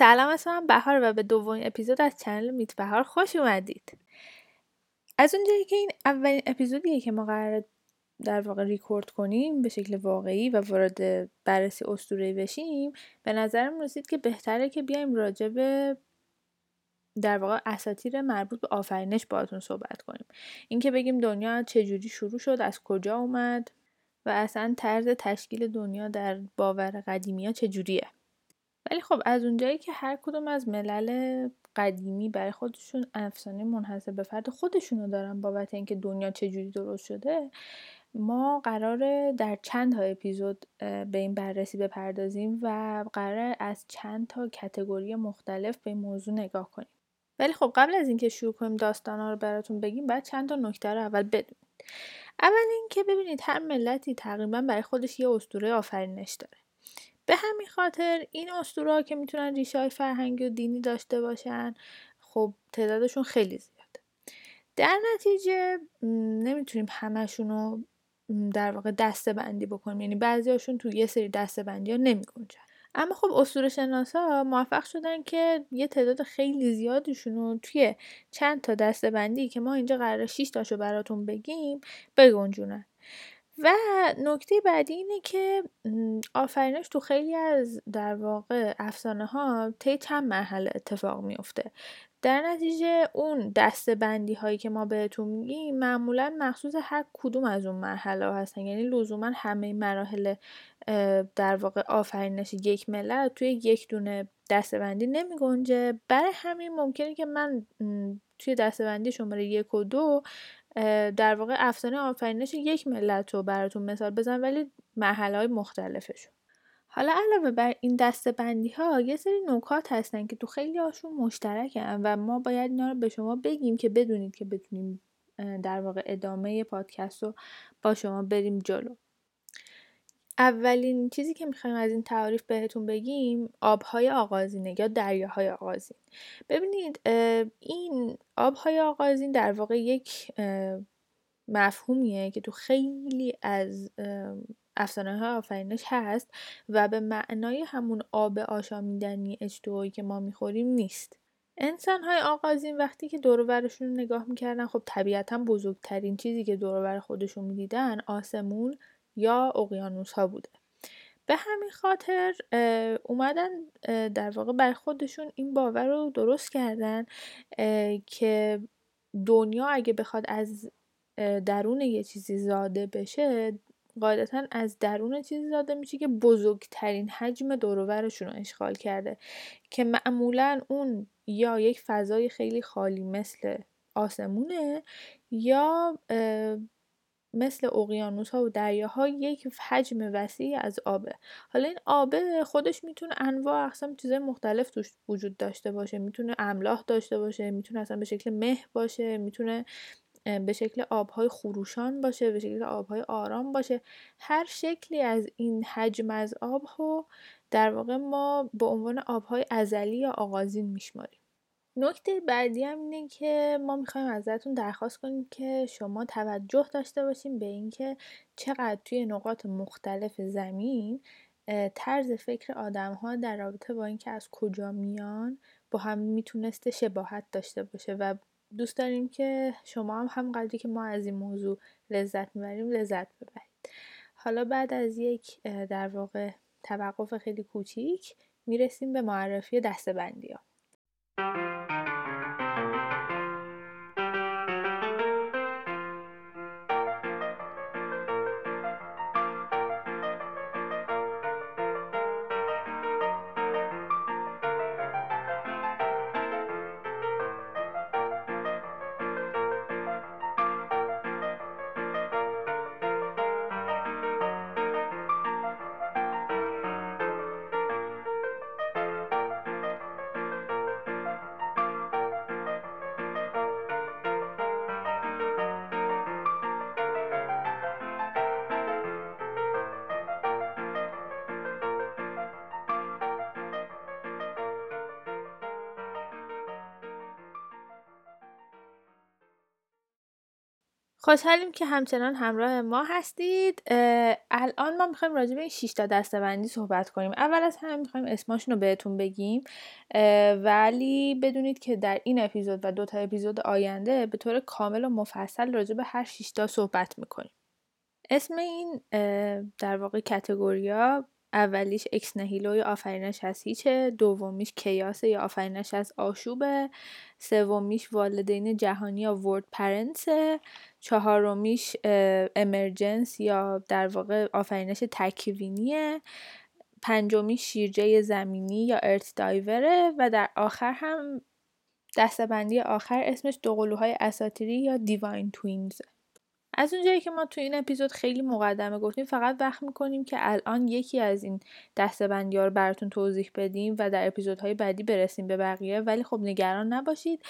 سلام اسمم بهار و به دومین اپیزود از چنل میت بهار خوش اومدید. از اونجایی که این اولین اپیزودیه که ما قرار در واقع ریکورد کنیم به شکل واقعی و وارد بررسی اسطوره‌ای بشیم به نظرم رسید که بهتره که بیایم راجع به در واقع اساتیر مربوط به آفرینش باهاتون صحبت کنیم. اینکه بگیم دنیا چجوری شروع شد از کجا اومد و اصلا طرز تشکیل دنیا در باور قدیمی ها چجوریه. ولی خب از اونجایی که هر کدوم از ملل قدیمی برای خودشون افسانه منحصر به فرد خودشونو دارن بابت اینکه دنیا چجوری درست شده ما قراره در چند تا اپیزود به این بررسی بپردازیم و قرار از چند تا کتگوری مختلف به این موضوع نگاه کنیم. ولی خب قبل از اینکه شروع کنیم داستانا رو براتون بگیم باید چند تا نکته رو اول بدونید. اول اینکه ببینید هر ملتی تقریبا برای خودش یه اسطوره آفرینش داره. به همین خاطر این اسطوره که می‌تونن ریشه فرهنگی و دینی داشته باشن خب تعدادشون خیلی زیاده در نتیجه نمی‌تونیم همشون رو در واقع دسته بندی بکنیم. یعنی بعضی هاشون تو یه سری دسته بندی ها نمی اما خب اسطوره شناسا موفق شدن که یه تعداد خیلی زیادشون رو توی چند تا دسته بندی که ما اینجا قرار 6 تاشو براتون بگیم بگنجونن. و نکته بعدی اینه که آفرینش تو خیلی از در واقع افسانه ها طی چند مرحله اتفاق میفته در نتیجه اون دسته بندی هایی که ما بهتون میگیم معمولا مخصوص هر کدوم از اون مرحله هستن. یعنی لزوما همه مراحل در واقع آفرینش یک ملت توی یک دونه دسته بندی نمی گنجه. برای همین ممکنه که من توی دسته بندی شماره یک و دو در واقع افسانه آفرینش یک ملت رو براتون مثال بزن ولی مرحله های مختلفشون. حالا علاوه بر این دسته بندی ها یه سری نکات هستن که تو خیلی هاشون مشترکن و ما باید اینا رو به شما بگیم که بدونید که بتونیم در واقع ادامه پادکست رو با شما بریم جلو. اولین چیزی که می‌خوایم از این تعاریف بهتون بگیم آبهای آغازینه یا دریاهای آغازین. ببینید این آبهای آغازین در واقع یک مفهومیه که تو خیلی از افسانه های آفرینش هست و به معنای همون آب آشامیدنی اجتوایی که ما می‌خوریم نیست. انسان های آغازین وقتی که دورورشون رو نگاه می‌کردن خب طبیعتا بزرگترین چیزی که دورور خودشون می‌دیدن آسمون یا اقیانوس ها بوده. به همین خاطر اومدن در واقع بر خودشون این باور رو درست کردن که دنیا اگه بخواد از درون یه چیزی زاده بشه قاعدتا از درون چیزی زاده میشه که بزرگترین حجم دوروورشون رو اشغال کرده. که معمولا اون یا یک فضای خیلی خالی مثل آسمونه یا مثل اقیانوس ها و دریاها یک حجم وسیعی از آبه. حالا این آبه خودش می‌تونه انواع اقسام چیزای مختلف توش وجود داشته باشه. می‌تونه املاح داشته باشه می‌تونه اصلا به شکل مه باشه می‌تونه به شکل آبهای خروشان باشه به شکل آبهای آرام باشه. هر شکلی از این حجم از آب ها در واقع ما به عنوان آبهای ازلی یا آغازین میشماریم. نکته بعدی هم اینه که ما می‌خوایم ازتون درخواست کنیم که شما توجه داشته باشیم به اینکه چقدر توی نقاط مختلف زمین طرز فکر آدم ها در رابطه با اینکه از کجا میان با هم می‌تونسته شباهت داشته باشه و دوست داریم که شما هم همقدری که ما از این موضوع لذت می‌بریم لذت ببرید. حالا بعد از یک در واقع توقف خیلی کوچیک می‌رسیم به معرفی دستبندی ها خوشحالیم که همچنان همراه ما هستید. الان ما می‌خوایم راجع به این 6 تا دستبندی صحبت کنیم. اول از همه می‌خوایم اسماشون رو بهتون بگیم. ولی بدونید که در این اپیزود و دو تا اپیزود آینده به طور کامل و مفصل راجع به هر 6 تا صحبت می‌کنیم. اسم این در واقع کتگوریا اولیش اکس نهیلو یا آفرینش از هیچه دومیش کیاسه یا آفرینش از آشوبه سومیش والدین جهانی یا ورد پرنسه چهارمیش امرجنس یا در واقع آفرینش تکوینیه پنجمیش شیرجه زمینی یا ارت دایوره و در آخر هم دستبندی آخر اسمش دوقلوهای اساتیری یا دیواین توینزه از اونجایی که ما تو این اپیزود خیلی مقدمه گفتیم فقط وقت می‌کنیم که الان یکی از این دستبندی ها رو براتون توضیح بدیم و در اپیزودهای بعدی برسیم به بقیه. ولی خب نگران نباشید.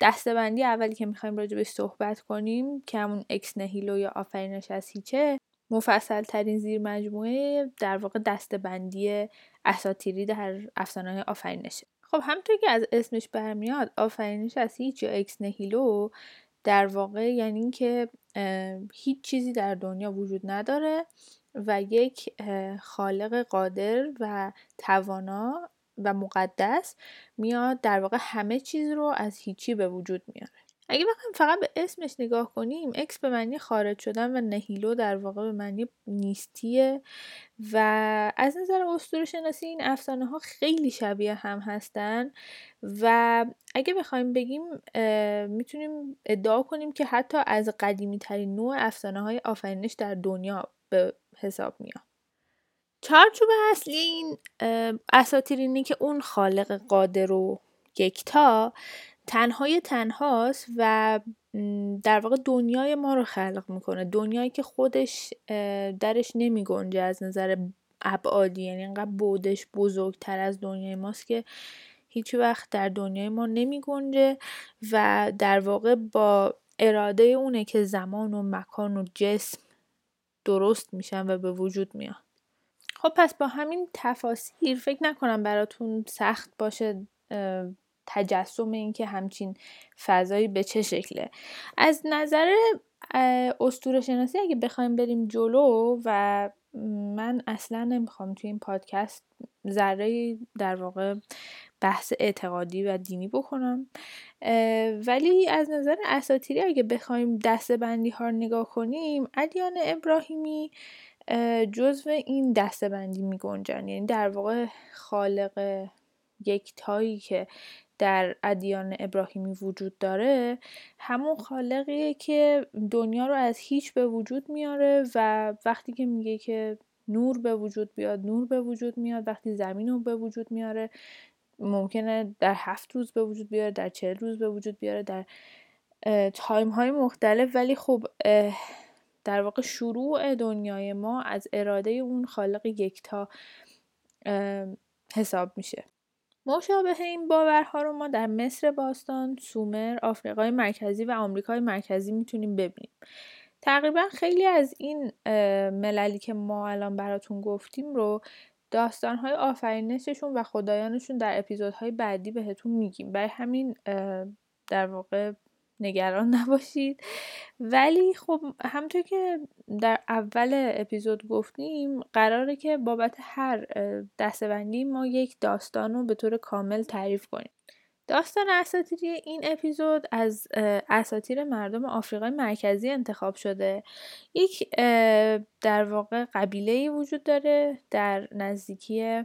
دسته‌بندی اولی که می‌خوایم راجبش صحبت کنیم که همون ex nihilo یا آفرینش از هیچه مفصل ترین زیر مجموعه در واقع دسته‌بندی اساطیری در افسانه آفرینشه خب همونطور که از اسمش برمیاد آفرینش از هیچ یا ex nihilo در واقع یعنی اینکه هیچ چیزی در دنیا وجود نداره و یک خالق قادر و توانا و مقدس میاد در واقع همه چیز رو از هیچی به وجود میاره. اگه بخوایم فقط به اسمش نگاه کنیم اکس به معنی خارج شدن و نهیلو در واقع به معنی نیستیه و از نظر اسطوره شناسی این افسانه ها خیلی شبیه هم هستن و اگه بخوایم بگیم می‌تونیم ادعا کنیم که حتی از قدیمی ترین نوع افسانه های آفرینش در دنیا به حساب میاد. چارچوب اصلی این اساطیر اینه که اون خالق قادر و یکتا تنهای تنهاست و در واقع دنیای ما رو خلق می‌کنه. دنیایی که خودش درش نمی گنجه از نظر ابعادی. یعنی انقدر بودش بزرگتر از دنیای ماست که هیچ وقت در دنیای ما نمی گنجه و در واقع با اراده اونه که زمان و مکان و جسم درست میشن و به وجود میان. خب پس با همین تفاصیل فکر نکنم براتون سخت باشه تجسم اینکه همچین فضایی به چه شکله. از نظر استور شناسی اگه بخوایم بریم جلو و من اصلا نمی‌خوام توی این پادکست ذره در واقع بحث اعتقادی و دینی بکنم ولی از نظر اساتیری اگه بخوایم دسته بندی ها رو نگاه کنیم ادیان ابراهیمی جزو این دسته بندی می گنجن یعنی در واقع خالق یکتایی که در ادیان ابراهیمی وجود داره همون خالقیه که دنیا رو از هیچ به وجود میاره و وقتی که میگه که نور به وجود بیاد نور به وجود میاد وقتی زمین رو به وجود میاره ممکنه در هفت روز به وجود بیاره در چهل روز به وجود بیاره در تایم های مختلف. ولی خب در واقع شروع دنیای ما از اراده اون خالق یکتا حساب میشه. مشابه این باورها رو ما در مصر باستان، سومر، آفریقای مرکزی و آمریکای مرکزی می‌تونیم ببینیم. تقریبا خیلی از این مللی که ما الان براتون گفتیم رو داستانهای آفرینششون و خدایانشون در اپیزودهای بعدی بهتون میگیم برای همین در واقع نگران نباشید. ولی خب همطور که در اول اپیزود گفتیم قراره که بابت هر دستبندی ما یک داستان رو به طور کامل تعریف کنیم. داستان اساتیری این اپیزود از اساتیر مردم آفریقای مرکزی انتخاب شده. یک در واقع قبیله وجود داره در نزدیکی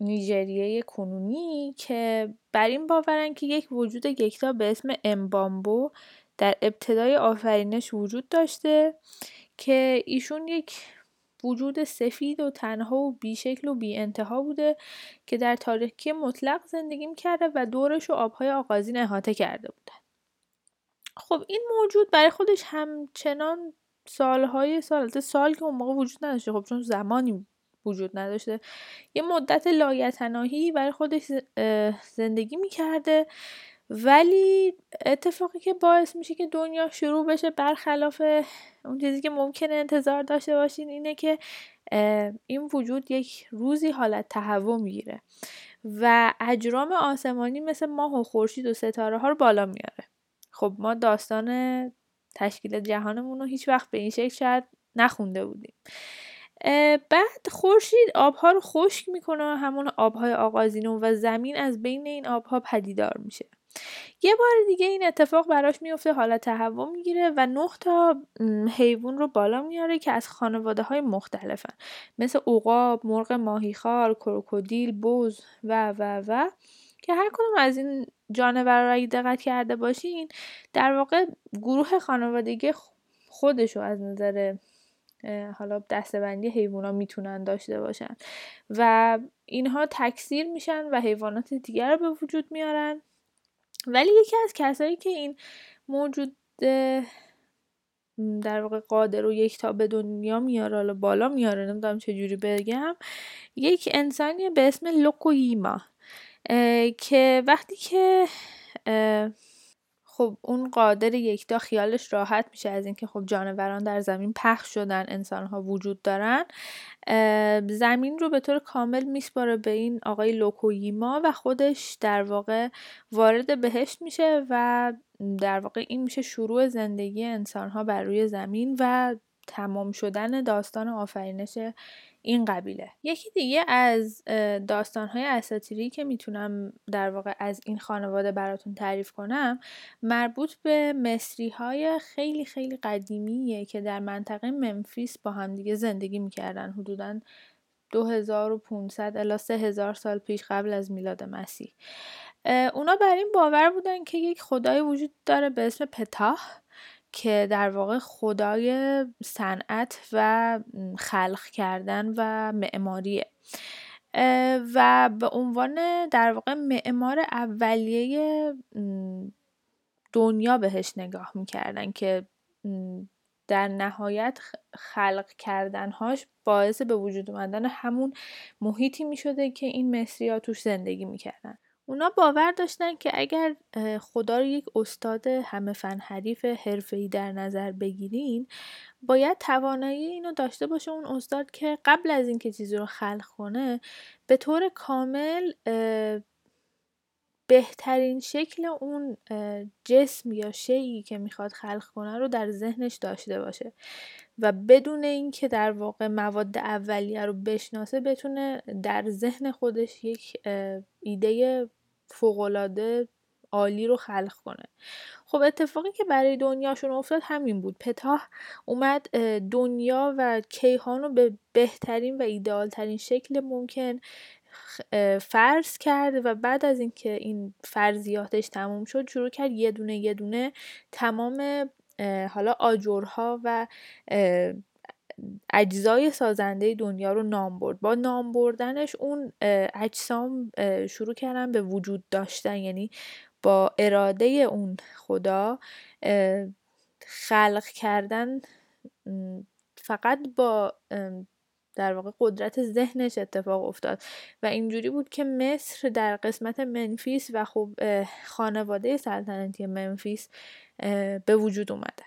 نیجریه کنونی که بر این باورن که یک وجود یکتا به اسم امبامبو در ابتدای آفرینش وجود داشته که ایشون یک وجود سفید و تنها و بیشکل و بی انتها بوده که در تاریکی مطلق زندگی کرده و دورش و آبهای آغازین احاطه کرده بودن. خب این موجود برای خودش همچنان سالهای سال سال که اون موقع وجود نداشته خب چون زمانی وجود نداشته. یه مدت لایتناهی برای خودش زندگی می‌کرده. ولی اتفاقی که باعث میشه که دنیا شروع بشه برخلاف اون چیزی که ممکنه انتظار داشته باشین اینه که این وجود یک روزی حالت تهوع می‌گیره و اجرام آسمانی مثل ماه و خورشید و ستاره ها رو بالا میاره. خب ما داستان تشکیل جهانمون رو هیچ وقت به این شکل شاید نخونده بودیم. بعد خورشید آبها رو خشک می‌کنه همون آبهای آغازینو و زمین از بین این آبها پدیدار میشه. یه بار دیگه این اتفاق براش میفته حالا تهوع می‌گیره و نه تا حیوان رو بالا میاره که از خانواده های مختلفن. مثل عقاب، مرغ ماهیخوار، کروکودیل، بوز و و و. که هر کدوم از این جانور رو اگه دقت کرده باشین در واقع گروه خانوادگی خودش رو از نظر حالا دستبندی حیوونا می‌تونن داشته باشن. و اینها تکثیر میشن و حیوانات دیگر رو به وجود میارن. ولی یکی از کسایی که این موجود در واقع قادر رو یک تا به دنیا میاره حالا بالا میاره نمی‌دونم چجوری بگم یک انسانی به اسم لوکویما که وقتی که خب اون قادر یکتا خیالش راحت میشه از اینکه خب جانوران در زمین پخش شدن انسان ها وجود دارن زمین رو به طور کامل میسپاره به این آقای لوکویما و خودش در واقع وارد بهشت میشه و در واقع این میشه شروع زندگی انسان ها بر روی زمین و تمام شدن داستان آفرینش این قبیله. یکی دیگه از داستانهای اساتیری که می‌تونم در واقع از این خانواده براتون تعریف کنم مربوط به مصری های خیلی خیلی قدیمیه که در منطقه ممفیس با هم دیگه زندگی می‌کردن. حدودا 2500 الا 3000 سال پیش قبل از میلاد مسیح. اونا بر این باور بودن که یک خدای وجود داره به اسم پتاه. که در واقع خدای صنعت و خلق کردن و معماریه. و به عنوان در واقع معمار اولیه دنیا بهش نگاه می‌کردن که در نهایت خلق کردنهاش باعث به وجود اومدن همون محیطی می‌شده که این مصری ها توش زندگی می‌کردن. اونا باور داشتن که اگر خدا رو یک استاد همه فن حریف حرفه‌ای در نظر بگیرین باید توانایی اینو داشته باشه اون استاد که قبل از اینکه چیزی رو خلق کنه به طور کامل بهترین شکل اون جسم یا شیعی که می‌خواد خلق کنه رو در ذهنش داشته باشه و بدون اینکه در واقع مواد اولیه رو بشناسه بتونه در ذهن خودش یک ایده فوقالعاده عالی رو خلق کنه. خب اتفاقی که برای دنیاشون افتاد همین بود. پتاه اومد دنیا و کیهان رو به بهترین و ایدئال ترین شکل ممکن فرض کرد و بعد از اینکه این فرضیاتش تموم شد شروع کرد یه دونه یه دونه تمام حالا آجرها و اجزای سازنده دنیا رو نام برد. با نام بردنش اون اجسام شروع کردن به وجود داشتن. یعنی با اراده اون خدا خلق کردن فقط با در واقع قدرت ذهنش اتفاق افتاد. و اینجوری بود که مصر در قسمت منفیس و خب خانواده سلطنتی منفیس به وجود اومدن.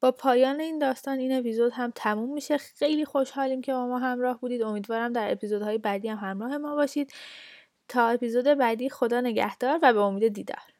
با پایان این داستان این اپیزود هم تموم میشه. خیلی خوشحالیم که با ما همراه بودید. امیدوارم در اپیزودهای بعدی هم همراه ما باشید. تا اپیزود بعدی خدا نگهدار و به امید دیدار.